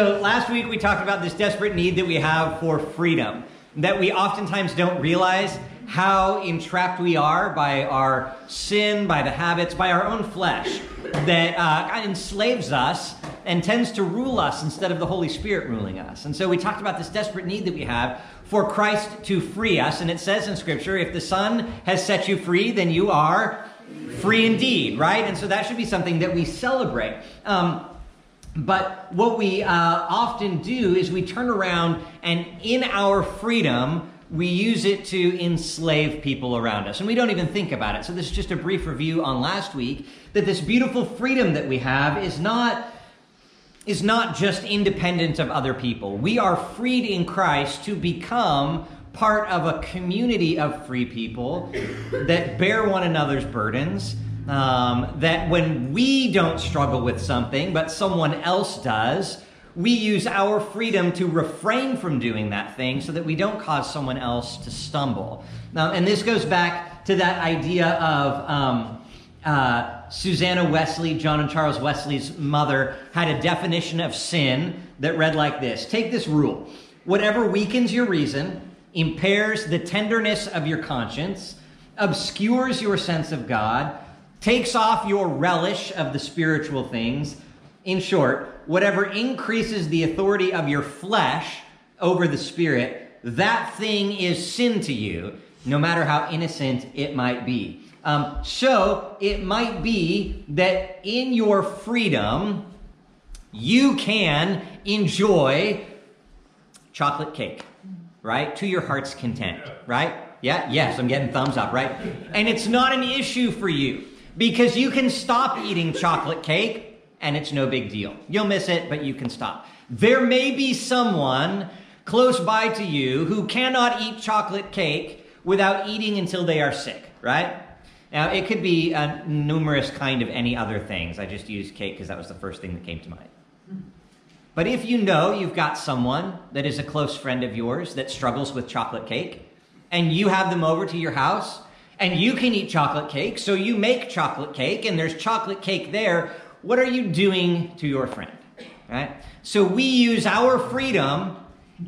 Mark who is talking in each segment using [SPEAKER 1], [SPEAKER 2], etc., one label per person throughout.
[SPEAKER 1] So last week we talked about this desperate need that we have for freedom, that we oftentimes don't realize how entrapped we are by our sin, by the habits, by our own flesh that uh, enslaves us and tends to rule us instead of the Holy Spirit ruling us. And so we talked about this desperate need that we have for Christ to free us. And it says in Scripture, if the Son has set you free, then you are free indeed, right? And so that should be something that we celebrate. Um, but what we uh, often do is we turn around and in our freedom, we use it to enslave people around us. And we don't even think about it. So, this is just a brief review on last week that this beautiful freedom that we have is not. Is not just independent of other people. We are freed in Christ to become part of a community of free people that bear one another's burdens, um, that when we don't struggle with something, but someone else does, we use our freedom to refrain from doing that thing so that we don't cause someone else to stumble. Now, and this goes back to that idea of um, uh, Susanna Wesley, John and Charles Wesley's mother, had a definition of sin that read like this Take this rule whatever weakens your reason, impairs the tenderness of your conscience, obscures your sense of God, takes off your relish of the spiritual things. In short, whatever increases the authority of your flesh over the spirit, that thing is sin to you, no matter how innocent it might be. Um, so it might be that in your freedom, you can enjoy chocolate cake, right? To your heart's content, right? Yeah, yes, I'm getting thumbs up, right? And it's not an issue for you because you can stop eating chocolate cake and it's no big deal. You'll miss it, but you can stop. There may be someone close by to you who cannot eat chocolate cake without eating until they are sick, right? Now, it could be a numerous kind of any other things. I just used cake because that was the first thing that came to mind. But if you know you've got someone that is a close friend of yours that struggles with chocolate cake, and you have them over to your house, and you can eat chocolate cake, so you make chocolate cake, and there's chocolate cake there, what are you doing to your friend? Right? So we use our freedom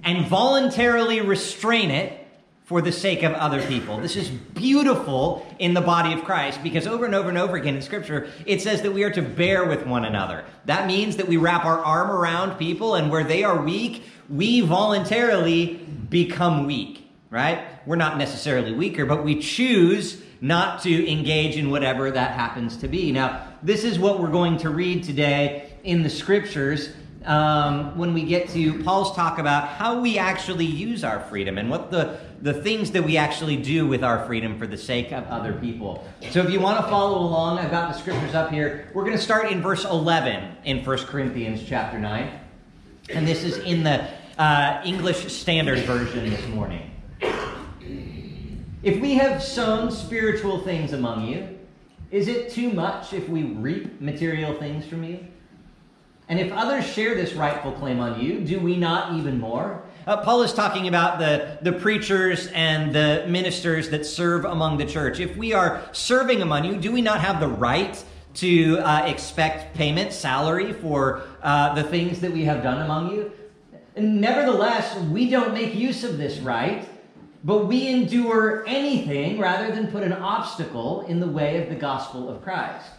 [SPEAKER 1] and voluntarily restrain it for the sake of other people. This is beautiful in the body of Christ because over and over and over again in Scripture, it says that we are to bear with one another. That means that we wrap our arm around people, and where they are weak, we voluntarily become weak, right? We're not necessarily weaker, but we choose not to engage in whatever that happens to be. Now, this is what we're going to read today in the Scriptures um, when we get to Paul's talk about how we actually use our freedom and what the, the things that we actually do with our freedom for the sake of other people. So if you want to follow along, I've got the scriptures up here. We're going to start in verse 11 in 1 Corinthians chapter 9. And this is in the uh, English Standard Version this morning. If we have sown spiritual things among you, is it too much if we reap material things from you? And if others share this rightful claim on you, do we not even more? Uh, Paul is talking about the, the preachers and the ministers that serve among the church. If we are serving among you, do we not have the right to uh, expect payment, salary for uh, the things that we have done among you? Nevertheless, we don't make use of this right, but we endure anything rather than put an obstacle in the way of the gospel of Christ.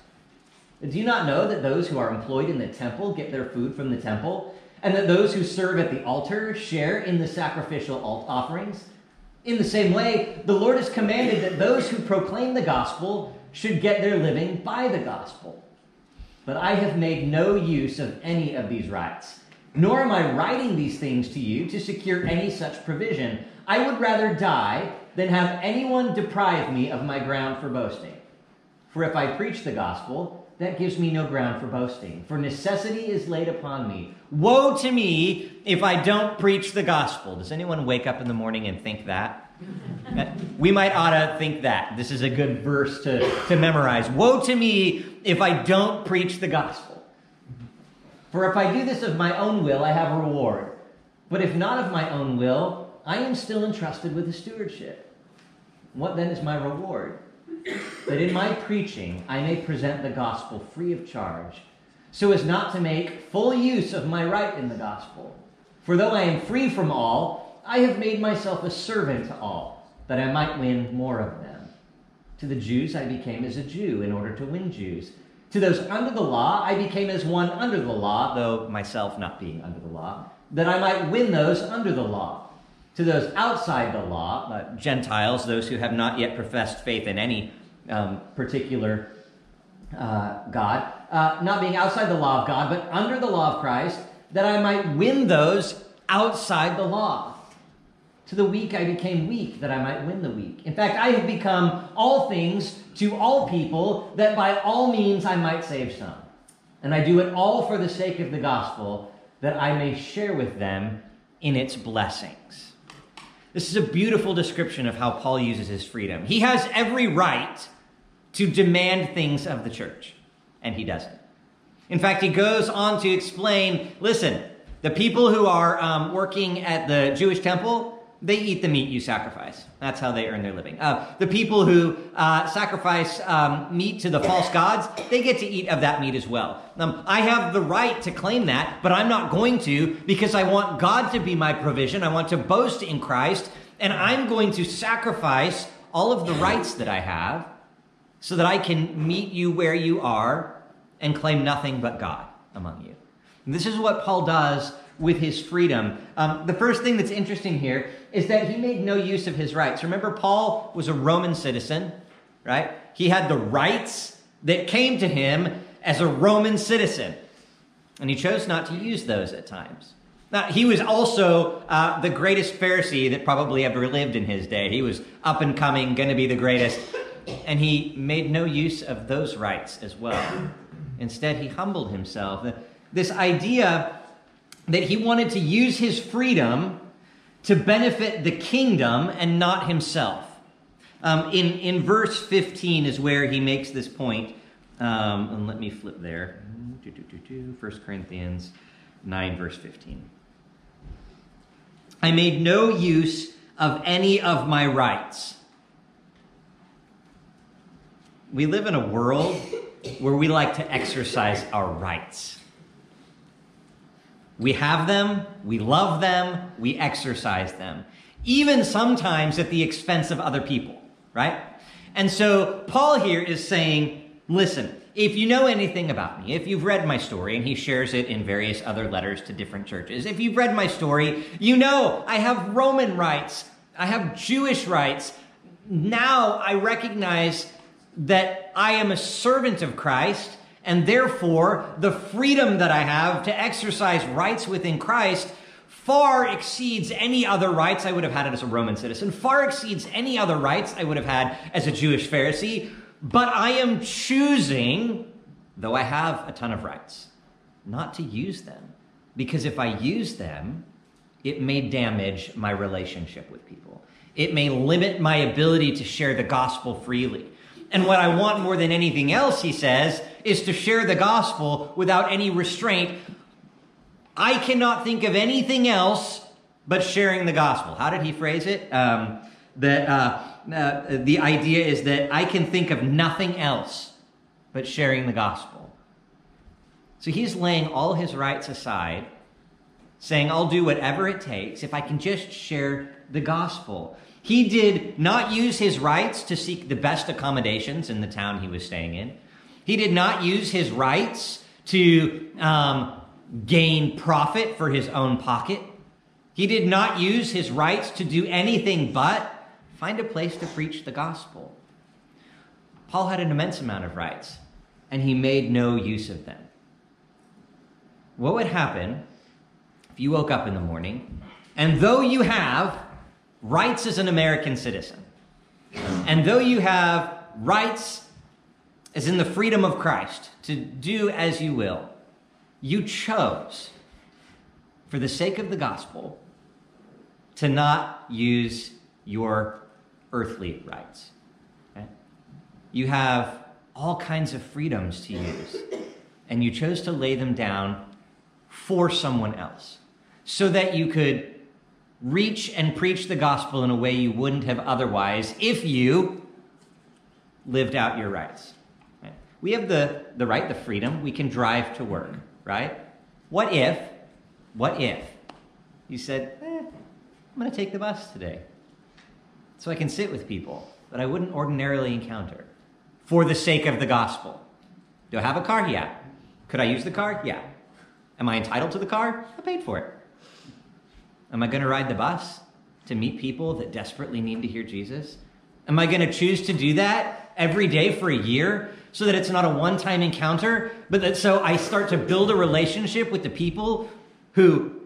[SPEAKER 1] Do you not know that those who are employed in the temple get their food from the temple, and that those who serve at the altar share in the sacrificial alt offerings? In the same way, the Lord has commanded that those who proclaim the gospel should get their living by the gospel. But I have made no use of any of these rights, nor am I writing these things to you to secure any such provision. I would rather die than have anyone deprive me of my ground for boasting. For if I preach the gospel, that gives me no ground for boasting, for necessity is laid upon me. Woe to me if I don't preach the gospel. Does anyone wake up in the morning and think that? we might ought to think that. This is a good verse to, to memorize. Woe to me if I don't preach the gospel. For if I do this of my own will, I have a reward. But if not of my own will, I am still entrusted with the stewardship. What then is my reward? that in my preaching I may present the gospel free of charge, so as not to make full use of my right in the gospel. For though I am free from all, I have made myself a servant to all, that I might win more of them. To the Jews I became as a Jew in order to win Jews. To those under the law I became as one under the law, though myself not being under the law, that I might win those under the law. To those outside the law, uh, Gentiles, those who have not yet professed faith in any um, particular uh, God, uh, not being outside the law of God, but under the law of Christ, that I might win those outside the law. To the weak I became weak, that I might win the weak. In fact, I have become all things to all people, that by all means I might save some. And I do it all for the sake of the gospel, that I may share with them in its blessings. This is a beautiful description of how Paul uses his freedom. He has every right to demand things of the church, and he doesn't. In fact, he goes on to explain listen, the people who are um, working at the Jewish temple, they eat the meat you sacrifice. That's how they earn their living. Uh, the people who uh, sacrifice um, meat to the false gods, they get to eat of that meat as well. Um, I have the right to claim that, but I'm not going to because I want God to be my provision. I want to boast in Christ, and I'm going to sacrifice all of the rights that I have so that I can meet you where you are and claim nothing but God among you. And this is what Paul does with his freedom. Um, the first thing that's interesting here is that he made no use of his rights. Remember, Paul was a Roman citizen, right? He had the rights that came to him as a Roman citizen, and he chose not to use those at times. Now, he was also uh, the greatest Pharisee that probably ever lived in his day. He was up and coming, going to be the greatest and he made no use of those rights as well. Instead, he humbled himself. This idea that he wanted to use his freedom to benefit the kingdom and not himself. Um, in, in verse 15 is where he makes this point. Um, and let me flip there. 1 Corinthians 9, verse 15. I made no use of any of my rights we live in a world where we like to exercise our rights. We have them, we love them, we exercise them, even sometimes at the expense of other people, right? And so Paul here is saying, listen, if you know anything about me, if you've read my story, and he shares it in various other letters to different churches, if you've read my story, you know I have Roman rights, I have Jewish rights. Now I recognize that I am a servant of Christ, and therefore the freedom that I have to exercise rights within Christ far exceeds any other rights I would have had as a Roman citizen, far exceeds any other rights I would have had as a Jewish Pharisee. But I am choosing, though I have a ton of rights, not to use them. Because if I use them, it may damage my relationship with people. It may limit my ability to share the gospel freely. And what I want more than anything else, he says, is to share the gospel without any restraint. I cannot think of anything else but sharing the gospel. How did he phrase it? Um, that uh, uh, the idea is that I can think of nothing else but sharing the gospel. So he's laying all his rights aside, saying, I'll do whatever it takes if I can just share the gospel. He did not use his rights to seek the best accommodations in the town he was staying in. He did not use his rights to um, gain profit for his own pocket. He did not use his rights to do anything but find a place to preach the gospel. Paul had an immense amount of rights, and he made no use of them. What would happen if you woke up in the morning, and though you have rights as an American citizen. And though you have rights as in the freedom of Christ to do as you will, you chose, for the sake of the gospel, to not use your earthly rights. Okay? You have all kinds of freedoms to use, and you chose to lay them down for someone else so that you could reach and preach the gospel in a way you wouldn't have otherwise if you lived out your rights. We have the, the right, the freedom. We can drive to work, right? What if, what if you said, eh, I'm going to take the bus today so I can sit with people that I wouldn't ordinarily encounter for the sake of the gospel? Do I have a car? Yeah. Could I use the car? Yeah. Am I entitled to the car? I paid for it. Am I going to ride the bus to meet people that desperately need to hear Jesus? Am I going to choose to do that every day for a year so that it's not a one time encounter, but that so I start to build a relationship with the people who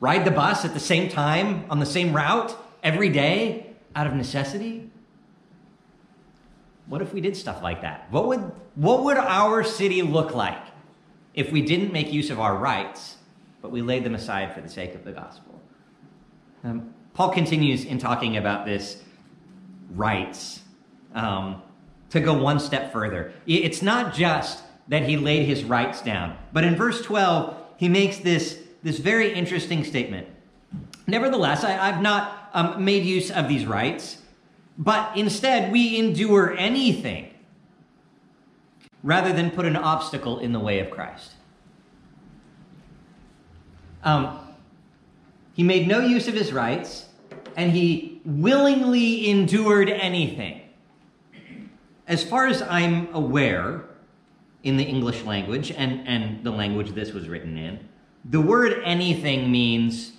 [SPEAKER 1] ride the bus at the same time on the same route every day out of necessity? What if we did stuff like that? What would, what would our city look like if we didn't make use of our rights, but we laid them aside for the sake of the gospel? Um, Paul continues in talking about this rights um, to go one step further. It's not just that he laid his rights down, but in verse 12, he makes this, this very interesting statement. Nevertheless, I, have not um, made use of these rights but instead, we endure anything rather than put an obstacle in the way of Christ. Um, he made no use of his rights, and he willingly endured anything. As far as I'm aware, in the English language and, and the language this was written in, the word anything means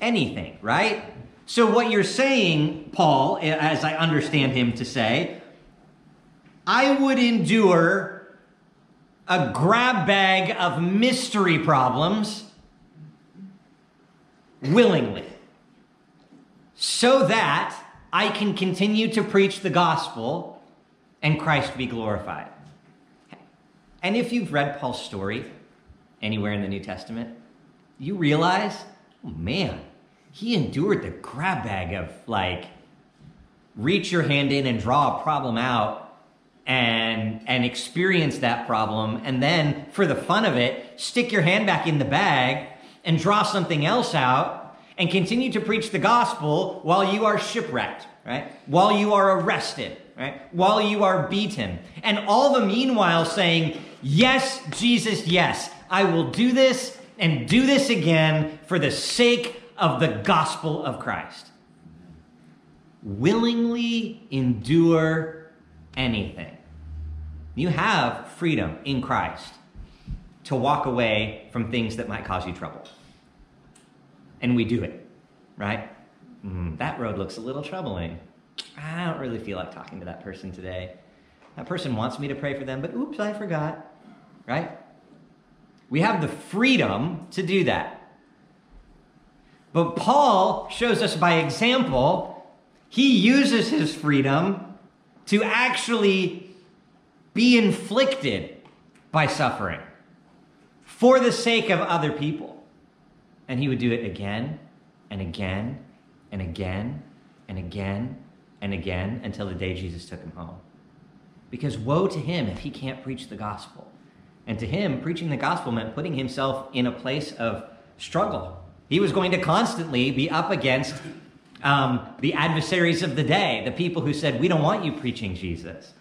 [SPEAKER 1] anything, right? So, what you're saying, Paul, as I understand him to say, I would endure a grab bag of mystery problems willingly so that I can continue to preach the gospel and Christ be glorified. And if you've read Paul's story anywhere in the New Testament, you realize, oh man, he endured the grab bag of like reach your hand in and draw a problem out and and experience that problem and then for the fun of it stick your hand back in the bag and draw something else out and continue to preach the gospel while you are shipwrecked right while you are arrested right while you are beaten and all the meanwhile saying yes jesus yes i will do this and do this again for the sake of the gospel of Christ. Willingly endure anything. You have freedom in Christ to walk away from things that might cause you trouble. And we do it, right? Mm, that road looks a little troubling. I don't really feel like talking to that person today. That person wants me to pray for them, but oops, I forgot, right? We have the freedom to do that. But Paul shows us by example, he uses his freedom to actually be inflicted by suffering for the sake of other people. And he would do it again and again and again and again and again until the day Jesus took him home. Because woe to him if he can't preach the gospel. And to him, preaching the gospel meant putting himself in a place of struggle he was going to constantly be up against um, the adversaries of the day, the people who said, We don't want you preaching Jesus.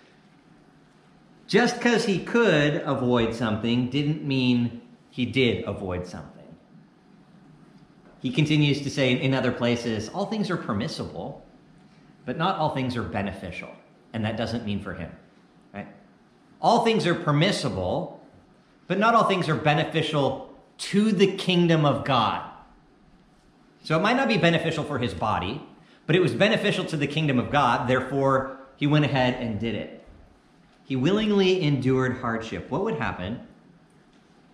[SPEAKER 1] Just because he could avoid something didn't mean he did avoid something. He continues to say in other places, All things are permissible, but not all things are beneficial. And that doesn't mean for him, right? All things are permissible, but not all things are beneficial to the kingdom of God. So it might not be beneficial for his body, but it was beneficial to the kingdom of God. Therefore, he went ahead and did it. He willingly endured hardship. What would happen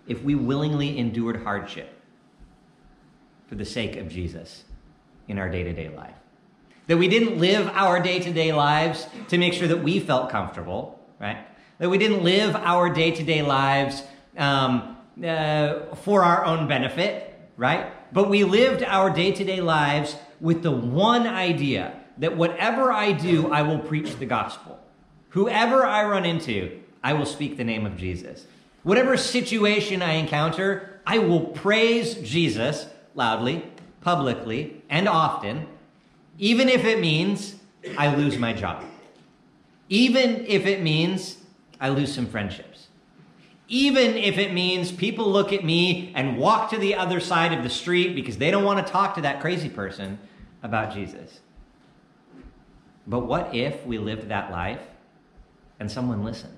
[SPEAKER 1] if we willingly endured hardship for the sake of Jesus in our day to day life? That we didn't live our day to day lives to make sure that we felt comfortable, right? That we didn't live our day to day lives um, uh, for our own benefit, right? But we lived our day to day lives with the one idea that whatever I do, I will preach the gospel. Whoever I run into, I will speak the name of Jesus. Whatever situation I encounter, I will praise Jesus loudly, publicly, and often, even if it means I lose my job. Even if it means I lose some friendships. Even if it means people look at me and walk to the other side of the street because they don't want to talk to that crazy person about Jesus. But what if we lived that life and someone listened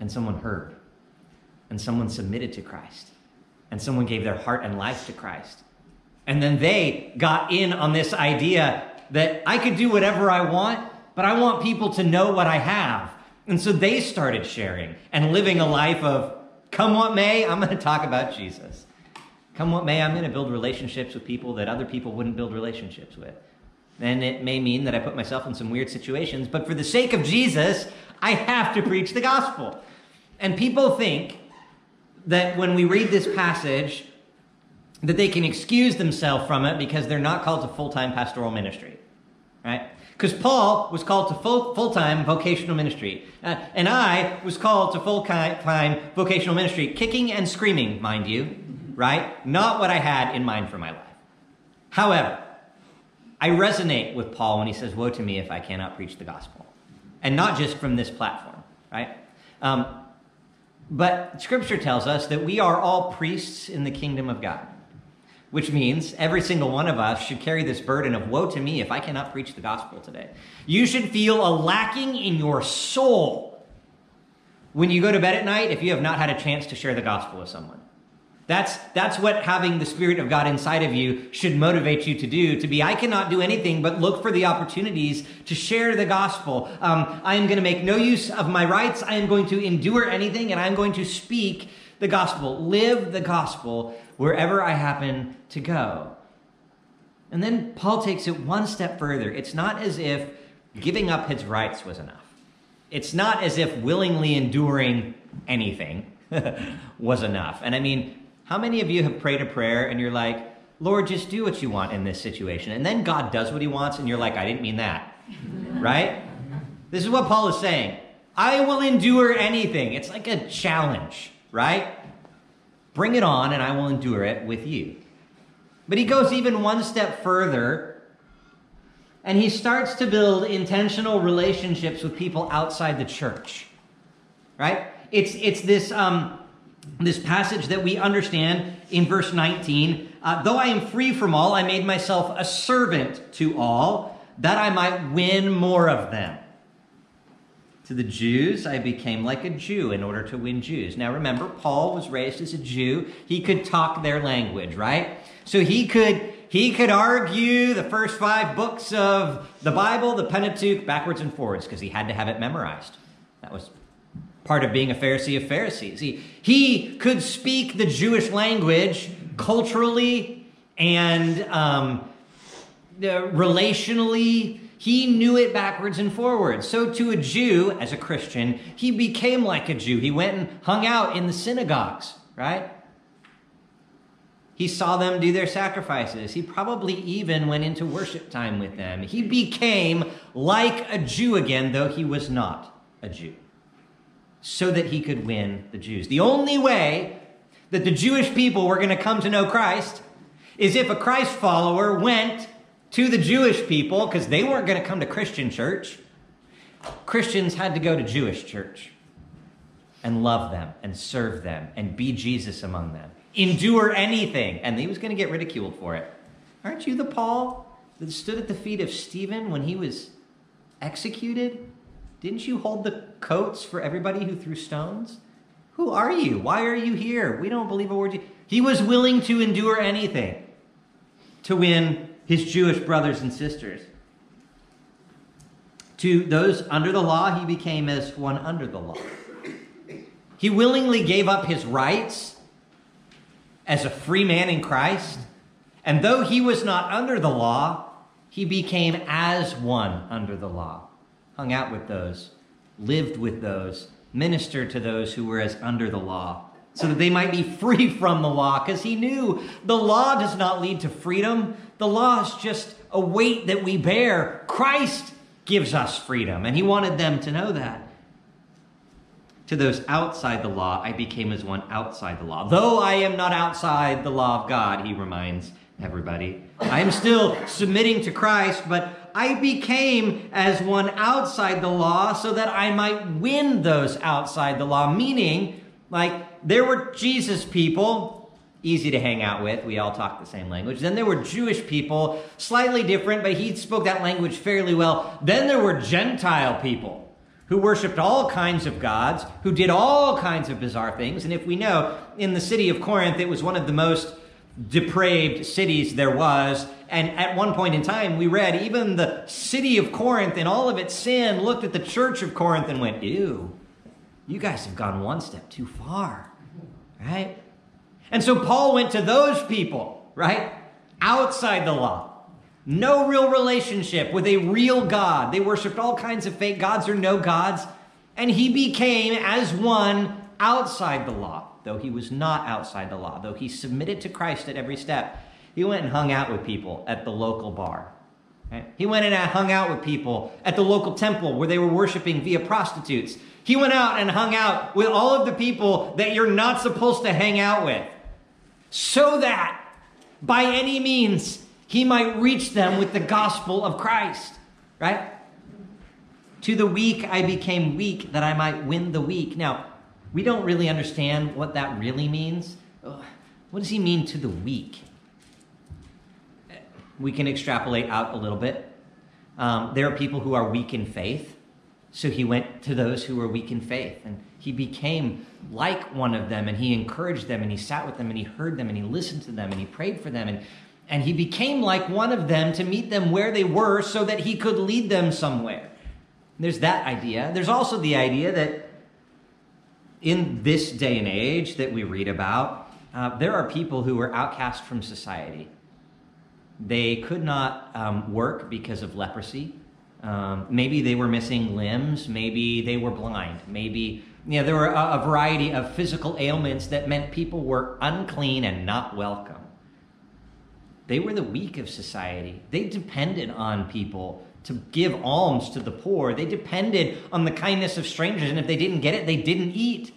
[SPEAKER 1] and someone heard and someone submitted to Christ and someone gave their heart and life to Christ? And then they got in on this idea that I could do whatever I want, but I want people to know what I have. And so they started sharing and living a life of, come what may, I'm going to talk about Jesus. Come what may, I'm going to build relationships with people that other people wouldn't build relationships with. And it may mean that I put myself in some weird situations, but for the sake of Jesus, I have to preach the gospel. And people think that when we read this passage, that they can excuse themselves from it because they're not called to full-time pastoral ministry, right? Because Paul was called to full, full-time vocational ministry, uh, and I was called to full-time vocational ministry, kicking and screaming, mind you, right? Not what I had in mind for my life. However, I resonate with Paul when he says, Woe to me if I cannot preach the gospel. And not just from this platform, right? Um, but scripture tells us that we are all priests in the kingdom of God, which means every single one of us should carry this burden of woe to me if I cannot preach the gospel today. You should feel a lacking in your soul when you go to bed at night if you have not had a chance to share the gospel with someone. That's, that's what having the Spirit of God inside of you should motivate you to do. To be, I cannot do anything but look for the opportunities to share the gospel. Um, I am going to make no use of my rights. I am going to endure anything and I'm going to speak the gospel, live the gospel wherever I happen to go. And then Paul takes it one step further. It's not as if giving up his rights was enough. It's not as if willingly enduring anything was enough. And I mean, how many of you have prayed a prayer and you're like, Lord, just do what you want in this situation? And then God does what he wants and you're like, I didn't mean that. right? This is what Paul is saying. I will endure anything. It's like a challenge, right? Bring it on and I will endure it with you. But he goes even one step further and he starts to build intentional relationships with people outside the church, right? It's, it's this, um, this passage that we understand in verse 19 uh, though i am free from all i made myself a servant to all that i might win more of them. To the jews i became like a jew in order to win jews. Now remember paul was raised as a jew. He could talk their language right? So he could he could argue the first five books of the bible the pentateuch backwards and forwards because he had to have it memorized. That was part of being a Pharisee of Pharisees. He, he could speak the Jewish language culturally and um, relationally. He knew it backwards and forwards. So, to a Jew, as a Christian, he became like a Jew. He went and hung out in the synagogues, right? He saw them do their sacrifices. He probably even went into worship time with them. He became like a Jew again, though he was not a Jew so that he could win the Jews. The only way that the Jewish people were going to come to know Christ is if a Christ follower went to the Jewish people, because they weren't going to come to Christian church. Christians had to go to Jewish church and love them and serve them and be Jesus among them. Endure anything. And he was going to get ridiculed for it. Aren't you the Paul that stood at the feet of Stephen when he was executed? Didn't you hold the coats for everybody who threw stones? Who are you? Why are you here? We don't believe a word. You... He was willing to endure anything to win his Jewish brothers and sisters. To those under the law, he became as one under the law. He willingly gave up his rights as a free man in Christ. And though he was not under the law, he became as one under the law hung out with those, lived with those, ministered to those who were as under the law, so that they might be free from the law, because he knew the law does not lead to freedom. The law is just a weight that we bear. Christ gives us freedom, and he wanted them to know that. To those outside the law, I became as one outside the law. Though I am not outside the law of God, he reminds everybody. I am still submitting to Christ, but I became as one outside the law so that I might win those outside the law. Meaning, like, there were Jesus people, easy to hang out with. We all talk the same language. Then there were Jewish people, slightly different, but he spoke that language fairly well. Then there were Gentile people who worshiped all kinds of gods, who did all kinds of bizarre things. And if we know, in the city of Corinth, it was one of the most depraved cities there was. And at one point in time, we read even the city of Corinth and all of its sin looked at the church of Corinth and went, Ew, you guys have gone one step too far, right? And so Paul went to those people, right? Outside the law. No real relationship with a real God. They worshiped all kinds of fake gods or no gods. And he became as one outside the law, though he was not outside the law, though he submitted to Christ at every step. He went and hung out with people at the local bar. He went and hung out with people at the local temple where they were worshiping via prostitutes. He went out and hung out with all of the people that you're not supposed to hang out with so that by any means he might reach them with the gospel of Christ, right? To the weak I became weak that I might win the weak. Now, we don't really understand what that really means. What does he mean to the weak? We can extrapolate out a little bit. Um, there are people who are weak in faith. So he went to those who were weak in faith and he became like one of them and he encouraged them and he sat with them and he heard them and he listened to them and he prayed for them and, and he became like one of them to meet them where they were so that he could lead them somewhere. There's that idea. There's also the idea that in this day and age that we read about, uh, there are people who were outcast from society. They could not um, work because of leprosy. Um, maybe they were missing limbs. Maybe they were blind. Maybe you know, there were a, a variety of physical ailments that meant people were unclean and not welcome. They were the weak of society. They depended on people to give alms to the poor. They depended on the kindness of strangers, and if they didn't get it, they didn't eat.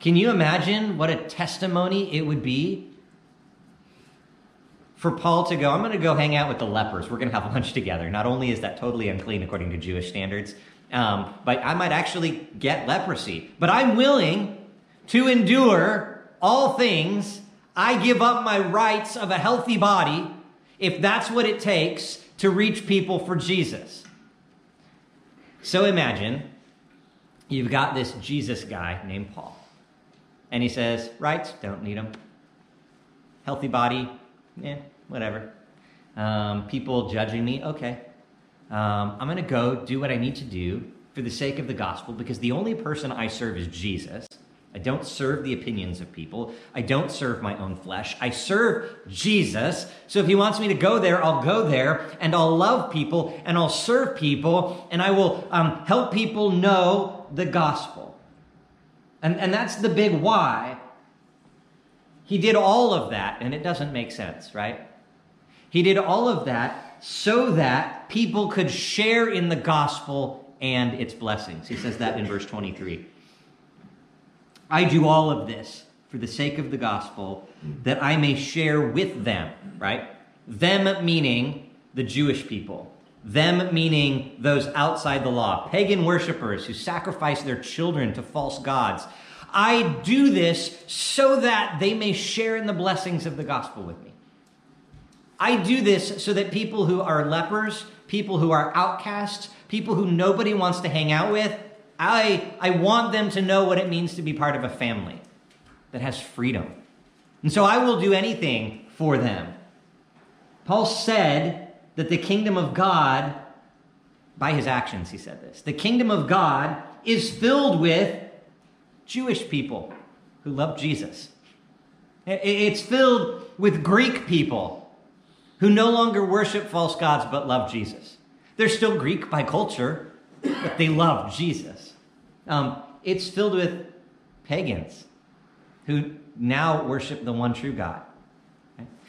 [SPEAKER 1] Can you imagine what a testimony it would be for Paul to go, I'm going to go hang out with the lepers. We're going to have lunch together. Not only is that totally unclean according to Jewish standards, um, but I might actually get leprosy. But I'm willing to endure all things. I give up my rights of a healthy body if that's what it takes to reach people for Jesus. So imagine you've got this Jesus guy named Paul. And he says, Rights, don't need them. Healthy body, yeah, whatever. Um, people judging me, okay. Um, I'm going to go do what I need to do for the sake of the gospel because the only person I serve is Jesus. I don't serve the opinions of people. I don't serve my own flesh. I serve Jesus. So if he wants me to go there, I'll go there and I'll love people and I'll serve people and I will um, help people know the gospel. And, and that's the big why. He did all of that and it doesn't make sense, right? He did all of that so that people could share in the gospel and its blessings. He says that in verse 23. I do all of this for the sake of the gospel, that I may share with them, right? Them meaning the Jewish people. Them meaning those outside the law, pagan worshippers who sacrifice their children to false gods. I do this so that they may share in the blessings of the gospel with me. I do this so that people who are lepers, people who are outcasts, people who nobody wants to hang out with, I, I want them to know what it means to be part of a family that has freedom. And so I will do anything for them. Paul said that the kingdom of God, by his actions, he said this, the kingdom of God is filled with Jewish people who love Jesus. It's filled with Greek people who no longer worship false gods but love Jesus. They're still Greek by culture, but they love Jesus. Um, it's filled with pagans who now worship the one true God.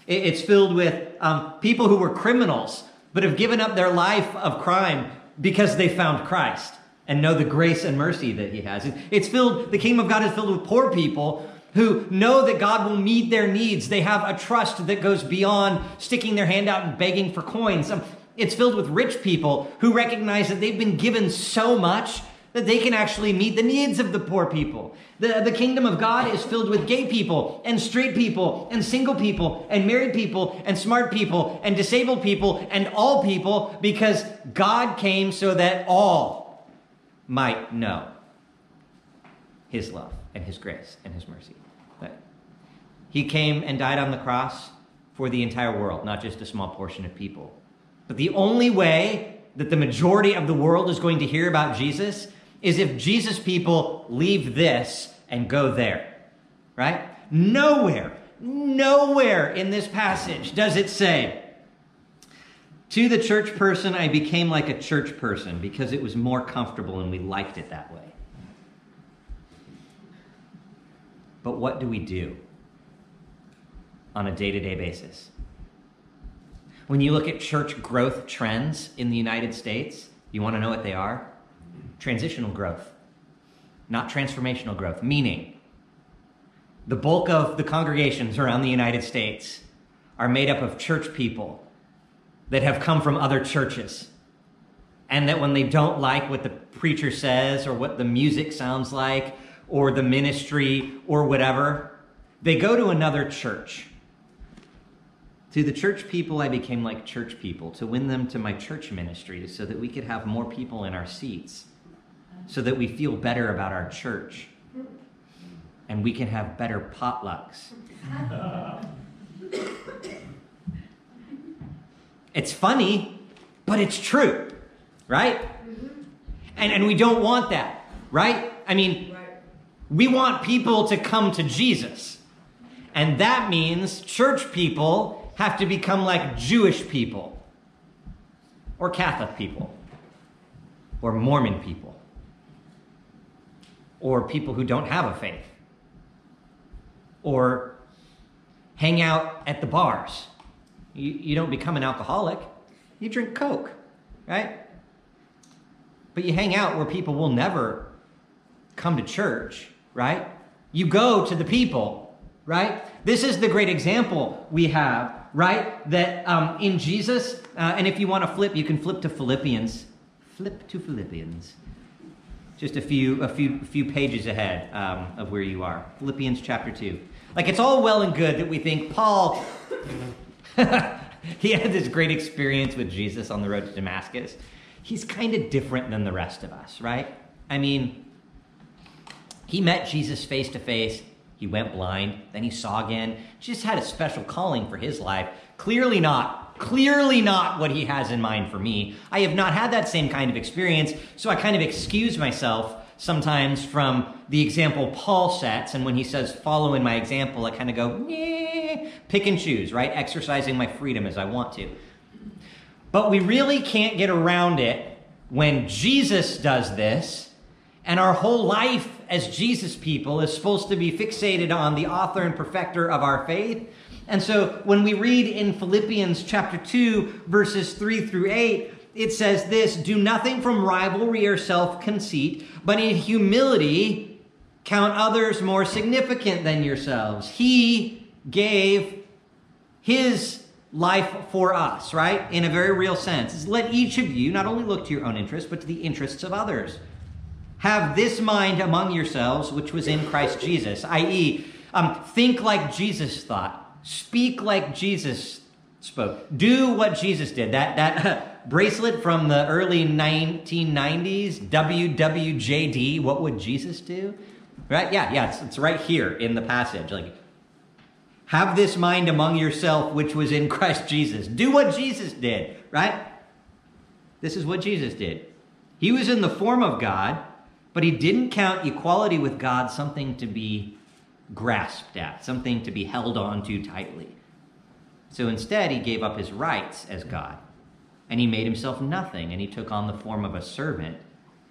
[SPEAKER 1] It's filled with um, people who were criminals but have given up their life of crime because they found Christ and know the grace and mercy that He has. It's filled, the kingdom of God is filled with poor people who know that God will meet their needs. They have a trust that goes beyond sticking their hand out and begging for coins. Um, it's filled with rich people who recognize that they've been given so much that they can actually meet the needs of the poor people. The, the kingdom of God is filled with gay people and straight people and single people and married people and smart people and disabled people and all people because God came so that all might know his love and his grace and his mercy. He came and died on the cross for the entire world, not just a small portion of people. But the only way that the majority of the world is going to hear about Jesus is if Jesus people leave this and go there, right? Nowhere, nowhere in this passage does it say, to the church person, I became like a church person because it was more comfortable and we liked it that way. But what do we do on a day to day basis? When you look at church growth trends in the United States, you want to know what they are? Transitional growth, not transformational growth, meaning the bulk of the congregations around the United States are made up of church people that have come from other churches. And that when they don't like what the preacher says or what the music sounds like or the ministry or whatever, they go to another church. To the church people, I became like church people to win them to my church ministry so that we could have more people in our seats so that we feel better about our church and we can have better potlucks. it's funny, but it's true, right? And, and we don't want that, right? I mean, we want people to come to Jesus. And that means church people have to become like Jewish people, or Catholic people, or Mormon people or people who don't have a faith, or hang out at the bars. You, you don't become an alcoholic, you drink Coke, right? But you hang out where people will never come to church, right? You go to the people, right? This is the great example we have, right? That um, in Jesus, uh, and if you want to flip, you can flip to Philippians. Flip to Philippians just a few a few a few pages ahead um, of where you are. Philippians chapter 2 like it's all well and good that we think paul he had this great experience with jesus on the road to damascus. He's kind of different than the rest of us right? I mean he met jesus face to face. He went blind. Then he saw again. Just had a special calling for his life. Clearly not Clearly not what he has in mind for me. I have not had that same kind of experience, so I kind of excuse myself sometimes from the example Paul sets. And when he says, follow in my example, I kind of go, pick and choose, right? Exercising my freedom as I want to. But we really can't get around it when Jesus does this, and our whole life as Jesus people is supposed to be fixated on the author and perfecter of our faith. And so when we read in Philippians chapter 2, verses 3 through 8, it says this Do nothing from rivalry or self conceit, but in humility count others more significant than yourselves. He gave his life for us, right? In a very real sense. Let each of you not only look to your own interests, but to the interests of others. Have this mind among yourselves, which was in Christ Jesus, i.e., um, think like Jesus thought Speak like Jesus spoke. Do what Jesus did. That that bracelet from the early 1990s, WWJD, what would Jesus do? Right? Yeah, yeah, it's, it's right here in the passage. Like have this mind among yourself which was in Christ Jesus. Do what Jesus did, right? This is what Jesus did. He was in the form of God, but he didn't count equality with God something to be grasped at, something to be held on to tightly. So instead, he gave up his rights as God, and he made himself nothing, and he took on the form of a servant.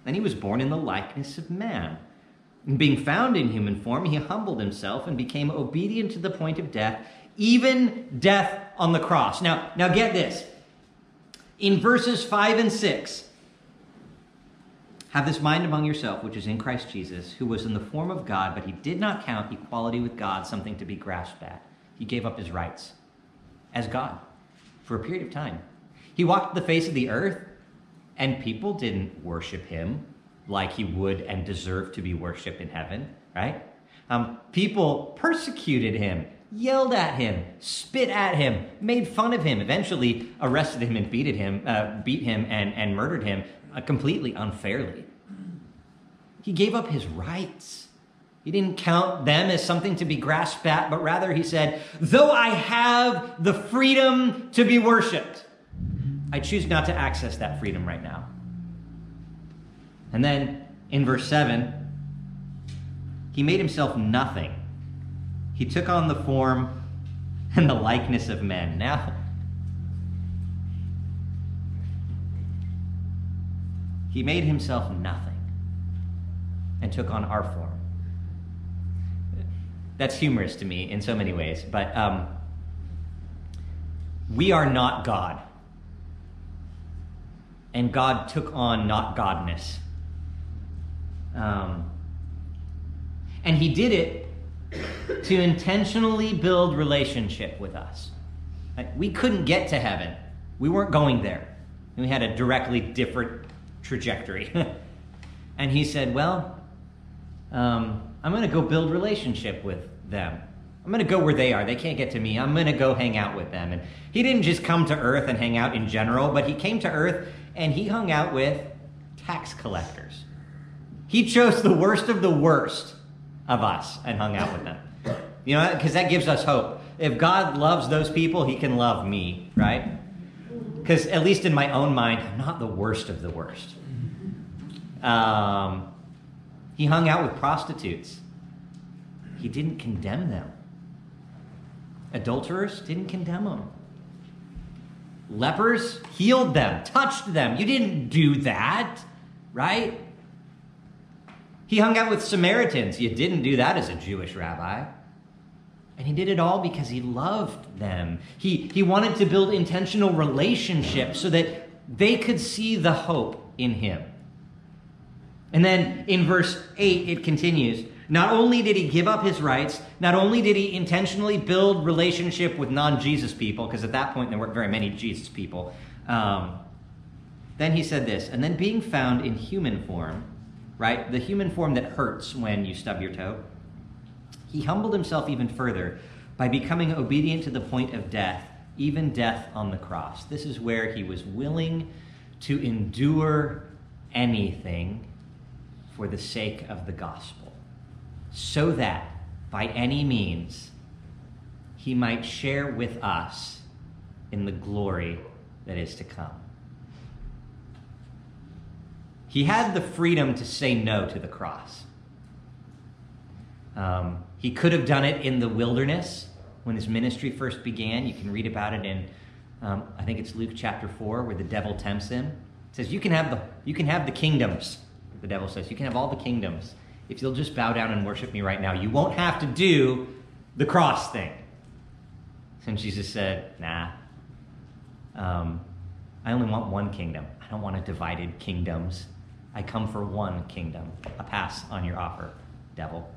[SPEAKER 1] Then he was born in the likeness of man. And being found in human form, he humbled himself and became obedient to the point of death, even death on the cross. Now, now get this. In verses 5 and 6, Have this mind among yourself, which is in Christ Jesus, who was in the form of God, but he did not count equality with God something to be grasped at. He gave up his rights as God for a period of time. He walked the face of the earth, and people didn't worship him like he would and deserved to be worshiped in heaven, right? Um, people persecuted him, yelled at him, spit at him, made fun of him, eventually arrested him and beat him, uh, beat him and, and murdered him uh, completely unfairly. He gave up his rights. He didn't count them as something to be grasped at, but rather he said, Though I have the freedom to be worshiped, I choose not to access that freedom right now. And then in verse 7, he made himself nothing. He took on the form and the likeness of men. Now, he made himself nothing and took on our form. That's humorous to me in so many ways, but um, we are not God. And God took on not Godness. Um, and he did it to intentionally build relationship with us. Like, we couldn't get to heaven. We weren't going there. And We had a directly different trajectory. and he said, Well, um, I'm going to go build relationship with them. I'm going to go where they are. They can't get to me. I'm going to go hang out with them. And he didn't just come to earth and hang out in general, but he came to earth and he hung out with tax collectors. He chose the worst of the worst of us and hung out with them. You know, because that gives us hope. If God loves those people, he can love me, right? Because at least in my own mind, I'm not the worst of the worst. Um, he hung out with prostitutes. He didn't condemn them. Adulterers didn't condemn them. Lepers healed them, touched them. You didn't do that, right? He hung out with Samaritans. You didn't do that as a Jewish rabbi. And he did it all because he loved them. He, he wanted to build intentional relationships so that they could see the hope in him. And then in verse 8, it continues Not only did he give up his rights, not only did he intentionally build relationship with non Jesus people, because at that point there weren't very many Jesus people. Um, then he said this, and then being found in human form, right? The human form that hurts when you stub your toe. He humbled himself even further by becoming obedient to the point of death, even death on the cross. This is where he was willing to endure anything for the sake of the gospel, so that by any means he might share with us in the glory that is to come. He had the freedom to say no to the cross. Um, he could have done it in the wilderness when his ministry first began. You can read about it in, um, I think it's Luke chapter 4, where the devil tempts him. It says, you can, have the, you can have the kingdoms, the devil says. You can have all the kingdoms if you'll just bow down and worship me right now. You won't have to do the cross thing. And Jesus said, nah. Um, I only want one kingdom. I don't want a divided kingdoms. I come for one kingdom. A pass on your offer, devil.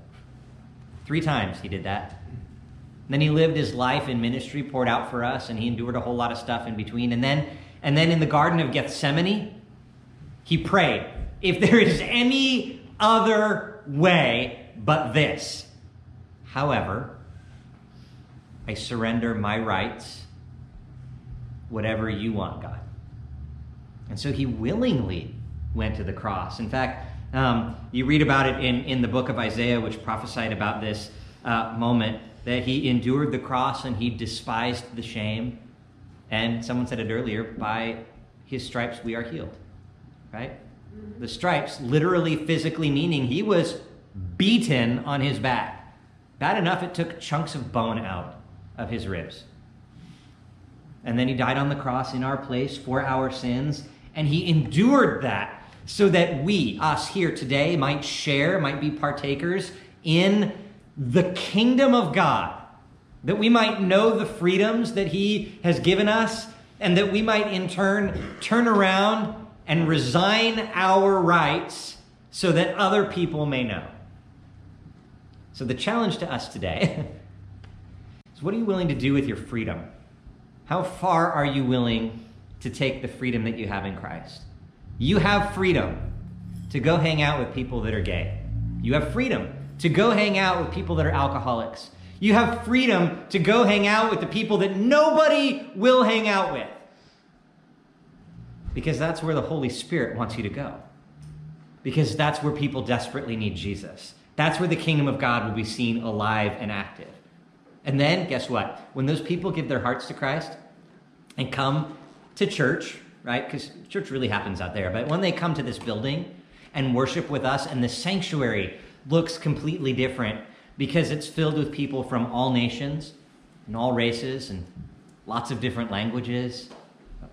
[SPEAKER 1] Three times he did that. And then he lived his life in ministry, poured out for us, and he endured a whole lot of stuff in between. And then, and then in the Garden of Gethsemane, he prayed, if there is any other way but this. However, I surrender my rights, whatever you want, God. And so he willingly went to the cross. In fact, um, you read about it in, in the book of Isaiah, which prophesied about this uh, moment that he endured the cross and he despised the shame. And someone said it earlier by his stripes we are healed. Right? The stripes, literally, physically meaning he was beaten on his back. Bad enough it took chunks of bone out of his ribs. And then he died on the cross in our place for our sins, and he endured that so that we, us here today, might share, might be partakers in the kingdom of God, that we might know the freedoms that He has given us, and that we might in turn turn around and resign our rights so that other people may know. So, the challenge to us today is what are you willing to do with your freedom? How far are you willing to take the freedom that you have in Christ? You have freedom to go hang out with people that are gay. You have freedom to go hang out with people that are alcoholics. You have freedom to go hang out with the people that nobody will hang out with. Because that's where the Holy Spirit wants you to go. Because that's where people desperately need Jesus. That's where the kingdom of God will be seen alive and active. And then, guess what? When those people give their hearts to Christ and come to church, right? Because church really happens out there, but when they come to this building and worship with us, and the sanctuary looks completely different because it's filled with people from all nations and all races and lots of different languages,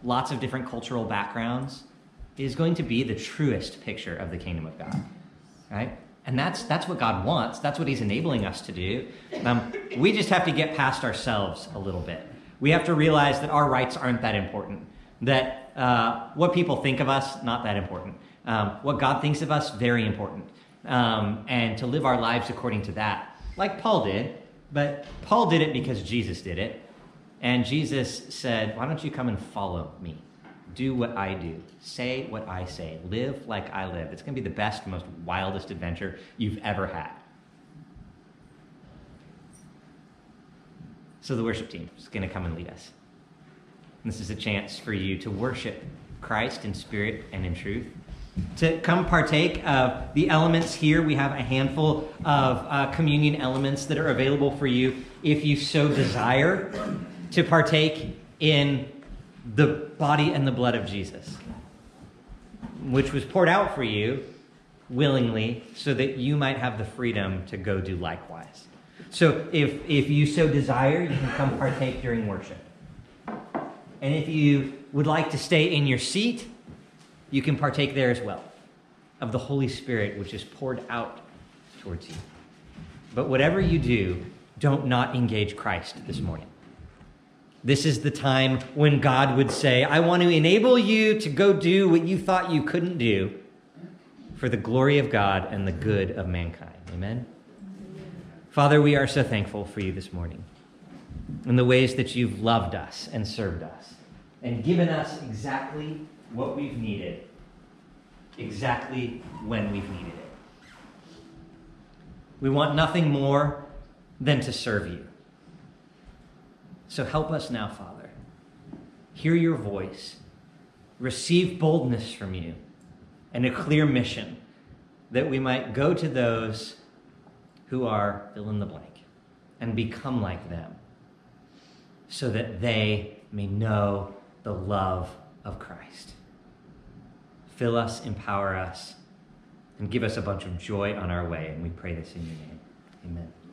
[SPEAKER 1] lots of different cultural backgrounds, is going to be the truest picture of the kingdom of God, right? And that's, that's what God wants. That's what He's enabling us to do. Um, we just have to get past ourselves a little bit. We have to realize that our rights aren't that important, that uh, what people think of us, not that important. Um, what God thinks of us, very important. Um, and to live our lives according to that, like Paul did. But Paul did it because Jesus did it. And Jesus said, Why don't you come and follow me? do what I do, say what I say, live like I live. It's going to be the best, most wildest adventure you've ever had. So the worship team is going to come and lead us. This is a chance for you to worship Christ in spirit and in truth. To come partake of the elements here, we have a handful of uh, communion elements that are available for you if you so desire to partake in the body and the blood of Jesus, which was poured out for you willingly so that you might have the freedom to go do likewise. So if, if you so desire, you can come partake during worship. And if you would like to stay in your seat, you can partake there as well of the Holy Spirit, which is poured out towards you. But whatever you do, don't not engage Christ this morning. This is the time when God would say, I want to enable you to go do what you thought you couldn't do for the glory of God and the good of mankind. Amen? Father, we are so thankful for you this morning in the ways that you've loved us and served us and given us exactly what we've needed, exactly when we've needed it. We want nothing more than to serve you. So help us now, Father. Hear your voice, receive boldness from you, and a clear mission that we might go to those who are fill in the blank and become like them so that they may know the love of Christ. Fill us, empower us, and give us a bunch of joy on our way. And we pray this in your name. Amen.